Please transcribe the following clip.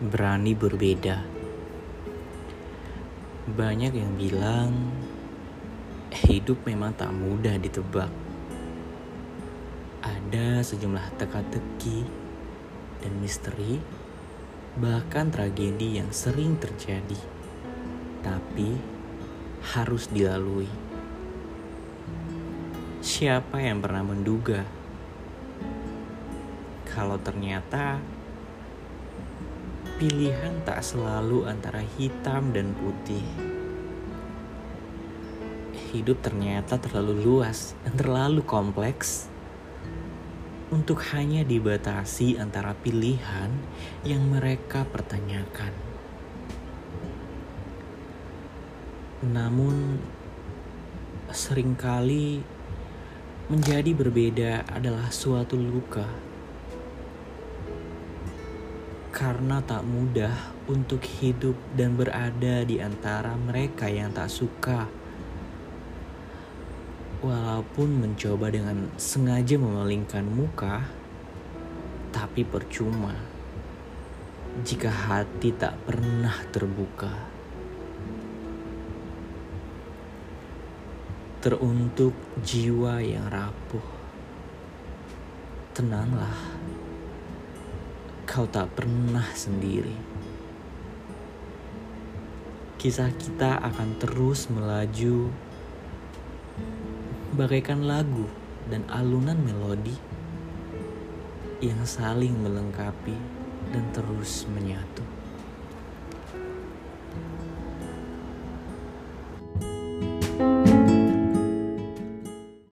berani berbeda. Banyak yang bilang hidup memang tak mudah ditebak. Ada sejumlah teka-teki dan misteri, bahkan tragedi yang sering terjadi, tapi harus dilalui. Siapa yang pernah menduga kalau ternyata pilihan tak selalu antara hitam dan putih. Hidup ternyata terlalu luas dan terlalu kompleks untuk hanya dibatasi antara pilihan yang mereka pertanyakan. Namun, sering kali menjadi berbeda adalah suatu luka karena tak mudah untuk hidup dan berada di antara mereka yang tak suka. Walaupun mencoba dengan sengaja memalingkan muka, tapi percuma jika hati tak pernah terbuka. Teruntuk jiwa yang rapuh, tenanglah kau tak pernah sendiri. Kisah kita akan terus melaju bagaikan lagu dan alunan melodi yang saling melengkapi dan terus menyatu.